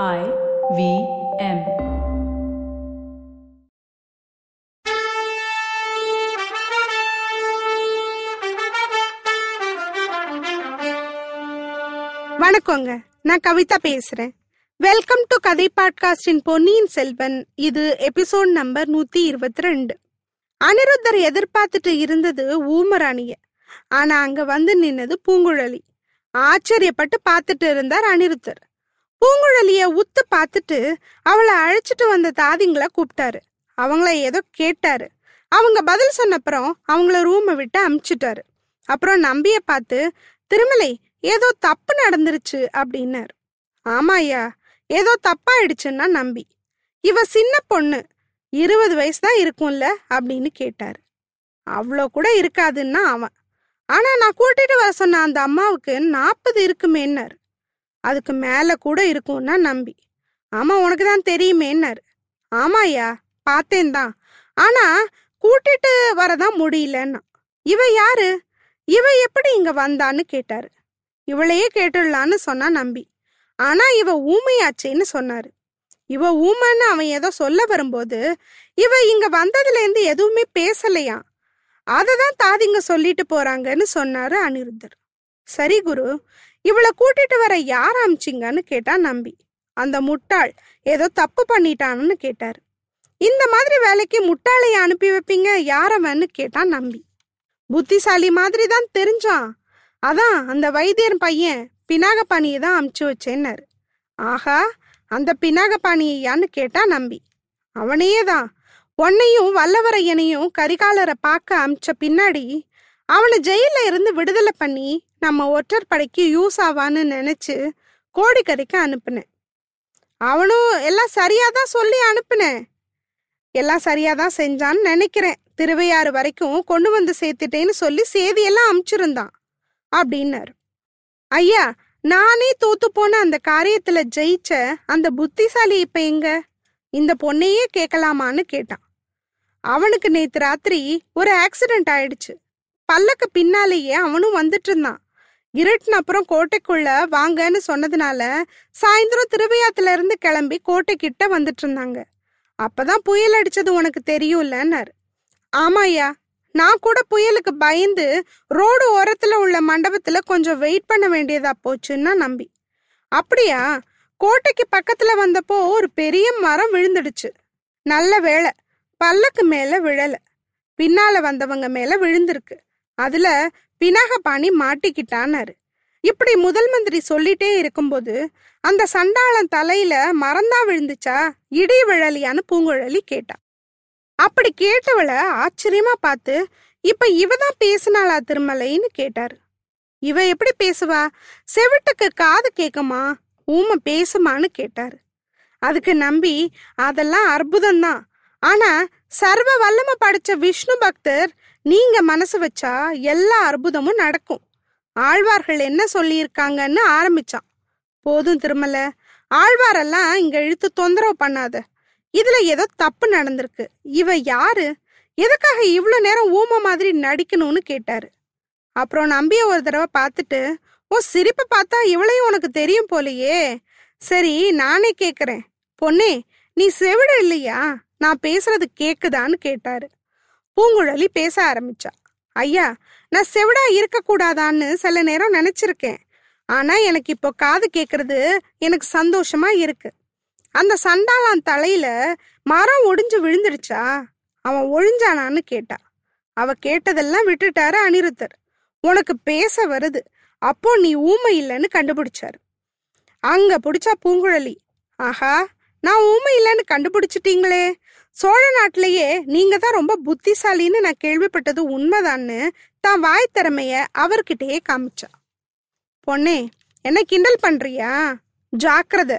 I V M. வணக்கங்க. நான் கவிதா பேசுறேன். வெல்கம் டு கதை பாட்காஸ்டின் பொன்னியின் செல்வன் இது எபிசோட் நம்பர் நூத்தி இருபத்தி ரெண்டு. அனிருத்தர் எதிர்பார்த்துட்டு இருந்தது ஊமராணிய. ஆனா அங்க வந்து நின்னது பூங்குழலி. ஆச்சரியப்பட்டு பார்த்துட்டு இருந்தார் அனிருத்தர். பூங்குழலிய உத்து பார்த்துட்டு அவளை அழைச்சிட்டு வந்த தாதிங்களை கூப்பிட்டாரு. அவங்கள ஏதோ கேட்டாரு. அவங்க பதில் சொன்னப்புறம் அவங்கள ரூமை விட்டு அமுச்சிட்டாரு. அப்புறம் நம்பிய பார்த்து திருமலை ஏதோ தப்பு நடந்துருச்சு அப்படின்னாரு. ஆமா ஐயா ஏதோ தப்பாயிடுச்சுன்னா நம்பி. இவ சின்ன பொண்ணு இருபது வயசு தான் இருக்கும்ல அப்படின்னு கேட்டாரு. அவ்வளோ கூட இருக்காதுன்னா அவன். ஆனா நான் கூட்டிட்டு வர சொன்ன அந்த அம்மாவுக்கு நாற்பது இருக்குமேன்னாரு. அதுக்கு மேலே கூட இருக்கும்னா நம்பி. ஆமாம் உனக்கு தான் தெரியுமேன்னாரு. ஆமாயா பார்த்தேன் தான் ஆனால் கூட்டிட்டு வரதான் முடியலன்னா. இவ யாரு? இவ எப்படி இங்க வந்தான்னு கேட்டாரு. இவளையே கேட்டுடலான்னு சொன்னா நம்பி. ஆனா இவ ஊமையாச்சேன்னு சொன்னாரு. இவ ஊமைன்னு அவன் ஏதோ சொல்ல வரும்போது இவ இங்க வந்ததுல இருந்து எதுவுமே பேசலையா? அததான் தாதிங்க சொல்லிட்டு போறாங்கன்னு சொன்னாரு அனிருத்தர். சரி குரு இவளை கூட்டிட்டு வர யார் அமிச்சிங்கன்னு கேட்டா நம்பி. அந்த முட்டாள் ஏதோ தப்பு பண்ணிட்டான்னு கேட்டாரு. இந்த மாதிரி வேலைக்கு முட்டாளைய அனுப்பி வைப்பீங்க யாரவன்னு கேட்டா நம்பி. புத்திசாலி மாதிரி தான் தெரிஞ்சான். அதான் அந்த வைத்தியர் பையன் பினாகபாணியை தான் அமுச்சு வச்சேன்னாரு. ஆஹா அந்த பினாகபாணியான்னு கேட்டா நம்பி. அவனையே தான். உன்னையும் வல்லவரையனையும் கரிகாலரை பார்க்க அமிச்ச பின்னாடி அவனை ஜெயில இருந்து விடுதலை பண்ணி நம்ம ஒற்றர் படைக்கு யூஸ் ஆவான்னு நினைச்சு கோடிக்கரைக்கு அனுப்புனேன். அவனும் எல்லாம் சரியா தான் சொல்லி அனுப்புனேன். எல்லாம் சரியா தான் செஞ்சான்னு நினைக்கிறேன். திருவையாறு வரைக்கும் கொண்டு வந்து சேர்த்துட்டேன்னு சொல்லி செய்தியெல்லாம் அமுச்சிருந்தான் அப்படின்னாரு. ஐயா நானே தோத்து போன அந்த காரியத்துல ஜெயிச்ச அந்த புத்திசாலி இப்ப எங்க? இந்த பொண்ணையே கேட்கலாமான்னு கேட்டான். அவனுக்கு நேத்து ராத்திரி ஒரு ஆக்சிடென்ட் ஆயிடுச்சு. பல்லக்கு பின்னாலேயே அவனும் வந்துட்டு இருந்தான் இருட்டின அப்புறம் கோட்டைக்குள்ள வாங்கன்னு சொன்னதுனால சாயந்தரம் திருவையாத்துல இருந்து கிளம்பி கோட்டை கிட்ட வந்துட்டு இருந்தாங்க அப்பதான் புயல் அடிச்சது உனக்கு தெரியும்லன்னாரு. ஆமாயா நான் கூட புயலுக்கு பயந்து ரோடு ஓரத்துல உள்ள மண்டபத்துல கொஞ்சம் வெயிட் பண்ண வேண்டியதா போச்சுன்னா நம்பி. அப்படியா கோட்டைக்கு பக்கத்துல வந்தப்போ ஒரு பெரிய மரம் விழுந்துடுச்சு. நல்ல வேளை பல்லக்கு மேல விழல. பின்னால வந்தவங்க மேல விழுந்திருக்கு. அதுல பினாகபாணி மாட்டிக்கிட்டானாரு இப்படி முதல் மந்திரி சொல்லிட்டே இருக்கும்போது அந்த சண்டாளன் தலையில மறந்தா விழுந்துச்சா? இடி விழலியான்னு பூங்குழலி கேட்டா. அப்படி கேட்டவளை ஆச்சரியமா பார்த்து இப்ப இவ தான் பேசினாளா திருமலைன்னு கேட்டாரு. இவ எப்படி பேசுவா? செவிட்டுக்கு காது கேட்குமா ஊமை பேசுமான்னு கேட்டாரு. அதுக்கு நம்பி அதெல்லாம் அற்புதம்தான். ஆனா சர்வ வல்லமை படிச்ச விஷ்ணு பக்தர் நீங்க மனசு வச்சா எல்லா அற்புதமும் நடக்கும். ஆழ்வார்கள் என்ன சொல்லியிருக்காங்கன்னு ஆரம்பிச்சான். போதும் திருமல ஆழ்வாரெல்லாம் இங்க இழுத்து தொந்தரவு பண்ணாத. இதுல ஏதோ தப்பு நடந்திருக்கு. இவ யாரு? எதுக்காக இவ்வளோ நேரம் ஊமை மாதிரி நடிக்கணும்னு கேட்டாரு. அப்புறம் நம்பிய ஒரு தடவை பார்த்துட்டு ஓ சிரிப்பை பார்த்தா இவளையும் உனக்கு தெரியும் போலையே. சரி நானே கேக்குறேன். பொண்ணே நீ செவிடு இல்லையா? நான் பேசுறது கேக்குதான்னு கேட்டாரு. பூங்குழலி பேச ஆரம்பிச்சா. ஐயா நான் செவிடா இருக்க கூடாதான்னு சில நேரம் நினைச்சிருக்கேன். ஆனா எனக்கு இப்போ காது கேக்குறது எனக்கு சந்தோஷமா இருக்கு. அந்த சண்டாளான் தலையில மரம் ஒடிஞ்சு விழுந்துடுச்சா அவன் ஒழிஞ்சானான்னு கேட்டா. அவ கேட்டதெல்லாம் விட்டுட்டாரு அனிருத்தர். உனக்கு பேச வருது. அப்போ நீ ஊமை இல்லைன்னு கண்டுபிடிச்சாரு. அங்க பிடிச்சா பூங்குழலி. ஆஹா நான் ஊமை இல்லைன்னு கண்டுபிடிச்சிட்டீங்களே. சோழ நாட்டிலேயே நீங்க தான் ரொம்ப புத்திசாலின்னு நான் கேள்விப்பட்டது உண்மைதான்னு தான் வாய் திறமைய அவர்கிட்டயே காமிச்சா. பொண்ணே என்ன கிண்டல் பண்றியா? ஜாக்கிரதை.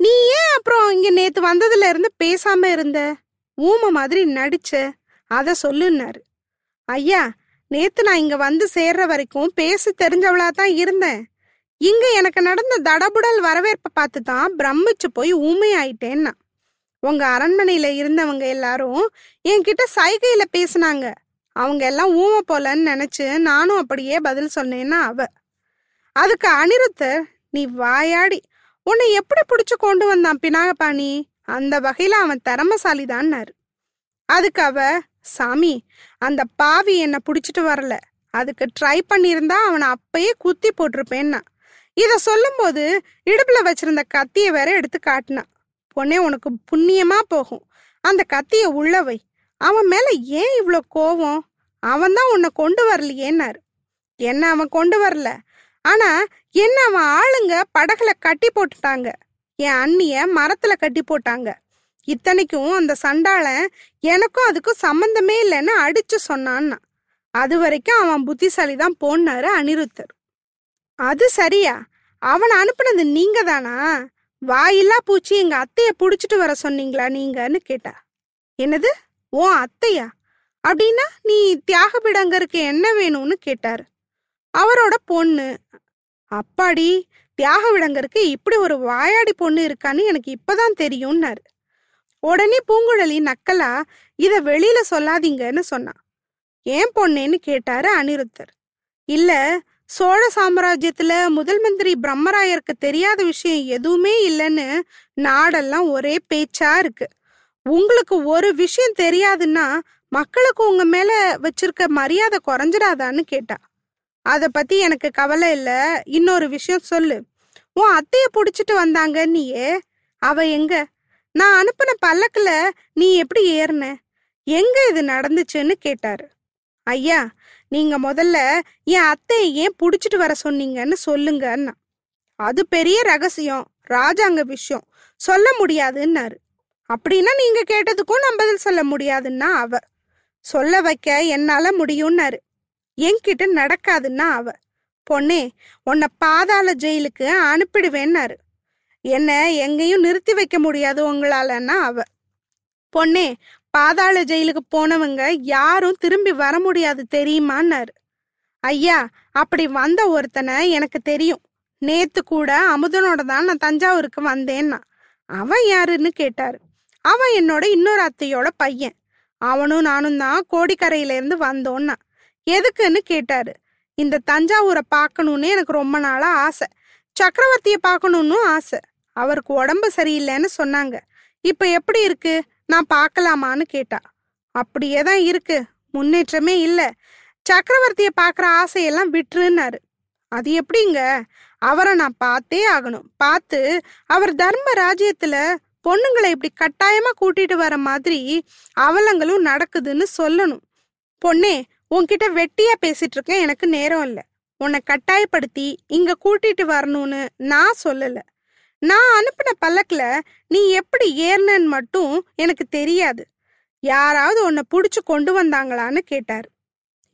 நீ ஏன் அப்புறம் இங்க நேத்து வந்ததுல இருந்து பேசாம இருந்த? ஊமை மாதிரி நடிச்ச. அத சொல்லுன்னாரு. ஐயா நேத்து நான் இங்க வந்து சேர்ற வரைக்கும் பேச தெரிஞ்சவளா தான் இருந்தேன். இங்க எனக்கு நடந்த தடபுடல் வரவேற்பை பார்த்து தான் பிரமிச்சு போய் ஊமையாயிட்டேன்னா. உங்க அரண்மனையில இருந்தவங்க எல்லாரும் என்கிட்ட சைகையில பேசினாங்க. அவங்க எல்லாம் ஊம போலன்னு நினைச்சு நானும் அப்படியே பதில் சொன்னேன்னா அவ. அதுக்கு அனிருத்தர் நீ வாயாடி. உன்னை எப்படி பிடிச்சு கொண்டு வந்தான் பினாகபாணி? அந்த வகையில அவன் திறமசாலிதான்னாரு. அதுக்கு அவ சாமி அந்த பாவி என்னை பிடிச்சிட்டு வரல. அதுக்கு ட்ரை பண்ணியிருந்தா அவனை அப்பயே குத்தி போட்டிருப்பேன்னா. இத சொல்லும்போது இடுப்புல வச்சிருந்த கத்தியை வேற எடுத்து காட்டினான் பொண்ணே உனக்கு புண்ணியமா போகும். அந்த கத்திய உள்ள வை. அவன் மேல ஏன் இவ்வளோ கோவம்? அவன் தான் உன்னை கொண்டு வரலையேன்னாரு. என்ன அவன் கொண்டு வரல? ஆனா என்ன அவன் ஆளுங்க படகுல கட்டி போட்டுட்டாங்க. என் அண்ணிய மரத்துல கட்டி போட்டாங்க. இத்தனைக்கும் அந்த சண்டாளன் எனக்கும் அதுக்கும் சம்பந்தமே இல்லைன்னு அடிச்சு சொன்னான்னா. அது வரைக்கும் அவன் புத்திசாலி தான் போனாரு அனிருத்தர். அது சரியா? அவனை அனுப்புனது நீங்க தானா வாயில்லா பூச்சி எங்க அத்தைய புடிச்சிட்டு வர சொன்னீங்களா நீங்கன்னு கேட்டா. என்னது? ஓ அத்தையா? அப்படின்னா நீ தியாகபீடங்கருக்கு என்ன வேணும்னு கேட்டாரு. அவரோட பொண்ணு. அப்பாடி தியாகவிடங்கருக்கு இப்படி ஒரு வாயாடி பொண்ணு இருக்கான்னு எனக்கு இப்பதான் தெரியும்னாரு. உடனே பூங்குழலி நக்கலா இத வெளியில சொல்லாதீங்கன்னு சொன்னான் ஏன் பொண்ணேன்னு கேட்டாரு அனிருத்தர். இல்ல சோழ சாம்ராஜ்யத்துல முதல் மந்திரி பிரம்மராயருக்கு தெரியாத விஷயம் எதுவுமே இல்லைன்னு நாடெல்லாம் ஒரே பேச்சா இருக்கு. உங்களுக்கு ஒரு விஷயம் தெரியாதுன்னா மக்களுக்கு உங்க மேல வச்சிருக்க மரியாதை குறைஞ்சிடாதான்னு கேட்டா. அத பத்தி எனக்கு கவலை இல்ல. இன்னொரு விஷயம் சொல்லு. உன் அத்தைய புடிச்சிட்டு வந்தாங்க நீயே அவ எங்க? நான் அனுப்பின பல்லக்குல நீ எப்படி ஏறின? எங்க இது நடந்துச்சுன்னு கேட்டாரு. ஐயா நீங்க முதல்ல என் அத்தையை ஏன் புடிச்சிட்டு வர சொன்னீங்கன்னு சொல்லுங்கன்னா அது பெரிய ரகசியம் ராஜாங்க விஷயம். சொல்ல முடியாதுன்னாரு. அப்படின்னா நீங்க கேட்டதுக்கும் நான் பதில் சொல்ல முடியாதுன்னா அவ. சொல்ல வைக்க என்னால முடியும்னாரு. என்கிட்ட நடக்காதுன்னா அவ. பொண்ணே உன்னை பாதாள ஜெயிலுக்கு அனுப்பிடுவேன்னாரு. என்ன எங்கேயும் நிறுத்தி வைக்க முடியாது உங்களாலன்னா அவ. பொண்ணே பாதாள ஜெயிலுக்கு போனவங்க யாரும் திரும்பி வர முடியாது தெரியுமான்னாரு. ஐயா அப்படி வந்த ஒருத்தனை எனக்கு தெரியும். நேத்து கூட அமுதனோட தான் நான் தஞ்சாவூருக்கு வந்தேன்னா. அவன் யாருன்னு கேட்டாரு. அவன் என்னோட இன்னொரு அத்தையோட பையன். அவனும் நானும் தான் கோடிக்கரையிலேருந்து வந்தோன்னா. எதுக்குன்னு கேட்டாரு. இந்த தஞ்சாவூரை பார்க்கணும்னு எனக்கு ரொம்ப நாளாக ஆசை. சக்கரவர்த்தியை பார்க்கணும்னு ஆசை. அவருக்கு உடம்பு சரியில்லைன்னு சொன்னாங்க. இப்போ எப்படி இருக்கு? நான் பார்க்கலாமான்னு கேட்டா. அப்படியே தான் இருக்கு. முன்னேற்றமே இல்லை. சக்கரவர்த்திய பார்க்குற ஆசையெல்லாம் விட்டுருன்னாரு. அது எப்படிங்க? அவரை நான் பார்த்தே ஆகணும். பார்த்து அவர் தர்ம ராஜ்யத்துல பொண்ணுங்களை இப்படி கட்டாயமா கூட்டிட்டு வர மாதிரி அவலங்களும் நடக்குதுன்னு சொல்லணும். பொண்ணே உன்கிட்ட வெட்டியா பேசிட்டு இருக்கேன். எனக்கு நேரம் இல்லை. உன்னை கட்டாயப்படுத்தி இங்க கூட்டிட்டு வரணும்னு நான் சொல்லலை. நான் அனுப்பின பல்லக்கில் நீ எப்படி ஏறினன்னு மட்டும் எனக்கு தெரியாது. யாராவது உன்னை பிடிச்சி கொண்டு வந்தாங்களான்னு கேட்டார்.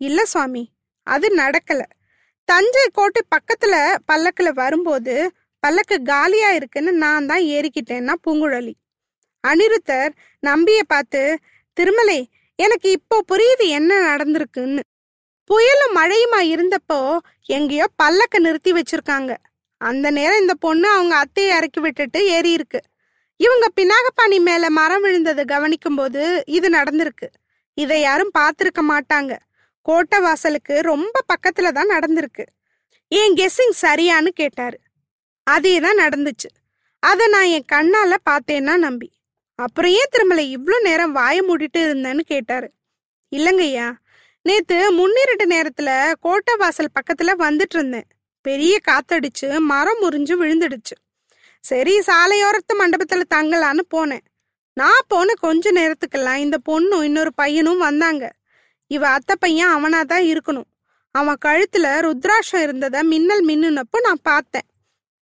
இல்லை சுவாமி அது நடக்கலை. தஞ்சை கோட்டை பக்கத்தில் பல்லக்கில் வரும்போது பல்லக்கு காலியா இருக்குன்னு நான் தான் ஏறிக்கிட்டேன்னா பூங்குழலி. அனிருத்தர் நம்பிய பார்த்து திருமலை எனக்கு இப்போ புரியுது என்ன நடந்திருக்குன்னு. புயலும் மழையுமா இருந்தப்போ எங்கேயோ பல்லக்க நிறுத்தி வச்சிருக்காங்க. அந்த நேரம் இந்த பொண்ணு அவங்க அத்தையை இறக்கி விட்டுட்டு ஏறி இருக்கு. இவங்க பினாகப்பாணி மேல மரம் விழுந்ததை கவனிக்கும் போது இது நடந்திருக்கு. இதை யாரும் பார்த்திருக்க மாட்டாங்க. கோட்டை வாசலுக்கு ரொம்ப பக்கத்துல தான் நடந்திருக்கு. என் கெஸ்ஸிங் சரியான்னு கேட்டாரு. அதே தான் நடந்துச்சு. அதை நான் என் கண்ணால பார்த்தேன்னா நம்பி. அப்புறம் ஏன் திருமலை இவ்வளோ நேரம் வாய மூடிட்டு இருந்தேன்னு கேட்டாரு. இல்லைங்கய்யா நேத்து முன்னிரட்டு நேரத்துல கோட்டை வாசல் பக்கத்துல வந்துட்டு இருந்தேன். பெரிய காத்தடிச்சு மரம் முறிஞ்சு விழுந்துடுச்சு. சரி சாலையோரத்து மண்டபத்துல தங்கலான்னு போனேன். நான் போன கொஞ்ச நேரத்துக்கெல்லாம் இந்த பொண்ணும் இன்னொரு பையனும் வந்தாங்க. இவ அத்தை பையன் அவனா தான் இருக்கணும். அவன் கழுத்துல ருத்ராட்சம் இருந்தத மின்னல் மின்னுனப்போ நான் பார்த்தேன்.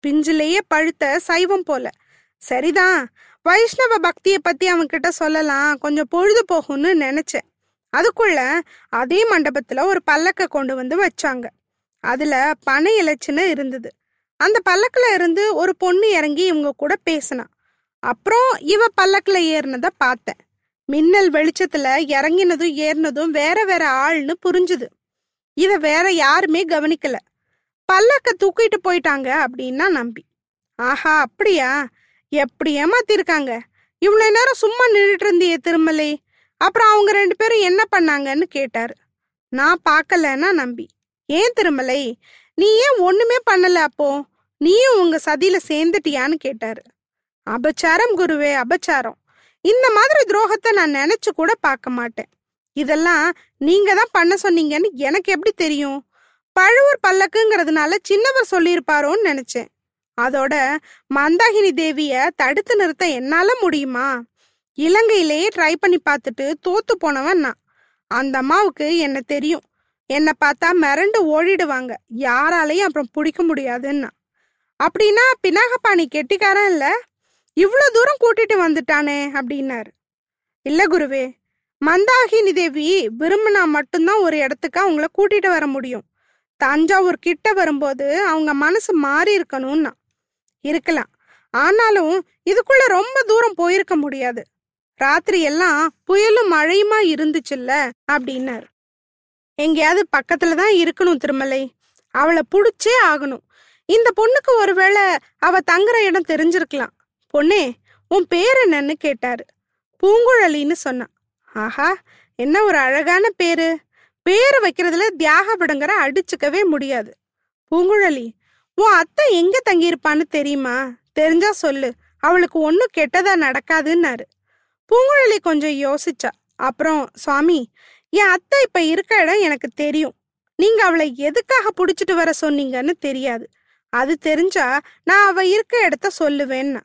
பிஞ்சிலேயே பழுத்த சைவம் போல. சரிதான் வைஷ்ணவ பக்தியை பத்தி அவன்கிட்ட சொல்லலாம் கொஞ்சம் பொழுது போகும்னு நினைச்சேன். அதுக்குள்ள அதே மண்டபத்துல ஒரு பல்லக்க கொண்டு வந்து வச்சாங்க. அதுல பனை இலச்சின்னு இருந்தது. அந்த பல்லக்குல இருந்து ஒரு பொண்ணு இறங்கி இவங்க கூட பேசினா. அப்புறம் இவ பல்லக்குல ஏறினத பார்த்தேன். மின்னல் வெளிச்சத்துல இறங்கினதும் ஏறினதும் வேற வேற ஆள்னு புரிஞ்சுது. இத வேற யாருமே கவனிக்கல. பல்லக்க தூக்கிட்டு போயிட்டாங்க அப்படின்னா நம்பி. ஆஹா அப்படியா? எப்படி ஏமாத்திருக்காங்க? இவ்வளோ நேரம் சும்மா நின்றுட்டு இருந்தியே திருமலை. அப்புறம் அவங்க ரெண்டு பேரும் என்ன பண்ணாங்கன்னு கேட்டாரு. நான் பார்க்கலன்னா நம்பி. ஏன் திருமலை? நீ ஏன் ஒண்ணுமே பண்ணல அப்போ? நீயும் உங்க சதியில சேர்ந்துட்டியான்னு கேட்டாரு. அபச்சாரம் குருவே அபச்சாரம். இந்த மாதிரி துரோகத்தை நான் நினைச்சு கூட பார்க்க மாட்டேன். இதெல்லாம் நீங்க தான் பண்ண சொன்னீங்கன்னு எனக்கு எப்படி தெரியும்? பழுவூர் பல்லக்குங்கிறதுனால சின்னவர் சொல்லியிருப்பாரோன்னு நினைச்சேன். அதோட மந்தாகினி தேவிய தடுத்து நிறுத்த என்னால முடியுமா? இலங்கையிலேயே ட்ரை பண்ணி பார்த்துட்டு தோத்து போனவன் நான். அந்த அம்மாவுக்கு என்ன தெரியும். என்னை பார்த்தா மிரண்டு ஓடிடுவாங்க. யாராலையும் அப்புறம் பிடிக்க முடியாதுன்னா. அப்படின்னா பினாகபாணி கெட்டிக்காரன் இல்லை? இவ்வளோ தூரம் கூட்டிட்டு வந்துட்டானே அப்படின்னாரு. இல்லை குருவே மந்தாகினி தேவி விரும்பினா மட்டும்தான் ஒரு இடத்துக்கு அவங்கள கூட்டிட்டு வர முடியும். தஞ்சாவூர் கிட்ட வரும்போது அவங்க மனசு மாறி இருக்கணும்னா. இருக்கலாம். ஆனாலும் இதுக்குள்ள ரொம்ப தூரம் போயிருக்க முடியாது. ராத்திரி எல்லாம் புயலும் மழையுமா இருந்துச்சுல்ல? அப்படின்னாரு. எங்கேயாவது பக்கத்துல தான் இருக்கணும் திருமலை. அவளை புடிச்சே ஆகணும். இந்த பொண்ணுக்கு ஒருவேளை அவ தங்குற இடம் தெரிஞ்சிருக்கலாம். பொண்ணே உன் பேர் என்னன்னு கேட்டாரு. பூங்குழலின்னு சொன்னான் ஆஹா என்ன ஒரு அழகான பேரு. பேரு வைக்கிறதுல தியாக விடங்கிற அடிச்சுக்கவே முடியாது. பூங்குழலி உன் அத்தை எங்க தங்கியிருப்பான்னு தெரியுமா? தெரிஞ்சா சொல்லு. அவளுக்கு ஒன்றும் கெட்டதா நடக்காதுன்னாரு. பூங்குழலி கொஞ்சம் யோசிச்சா. அப்புறம் சுவாமி என் அத்தை இப்ப இருக்க இடம் எனக்கு தெரியும். நீங்க அவளை எதுக்காக புடிச்சிட்டு வர சொன்னீங்கன்னு தெரியாது. அது தெரிஞ்சா நான் அவ இருக்க இடத்த சொல்லுவேன்னா.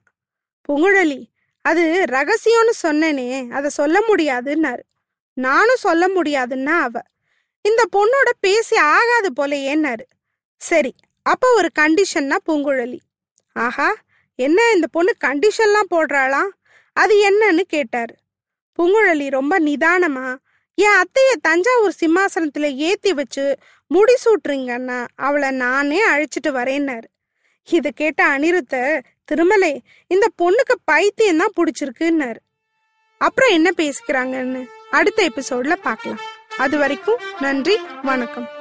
பூங்குழலி அது ரகசியம்னு சொன்னேனே அதை சொல்ல முடியாதுன்னாரு. நானும் சொல்ல முடியாதுன்னா அவ. இந்த பொண்ணோட பேசி ஆகாது போலயேன்னாரு. சரி அப்ப ஒரு கண்டிஷன்னா பூங்குழலி ஆஹா என்ன இந்த பொண்ணு கண்டிஷன்லாம் போடுறாளாம்? அது என்னன்னு கேட்டாரு. பூங்குழலி ரொம்ப நிதானமா என் அத்தைய தஞ்சாவூர் சிம்மாசனத்துல ஏத்தி வச்சு முடிசூட்டுறீங்கன்னா அவளை நானே அழைச்சிட்டு வரேன்னாரு. இது கேட்ட அனிருத்த திருமலை இந்த பொண்ணுக்கு பைத்தியம் தான் பிடிச்சிருக்குன்னாரு. அப்புறம் என்ன பேசிக்கிறாங்கன்னு அடுத்த எபிசோட்ல பார்க்கலாம் அது வரைக்கும் நன்றி வணக்கம்.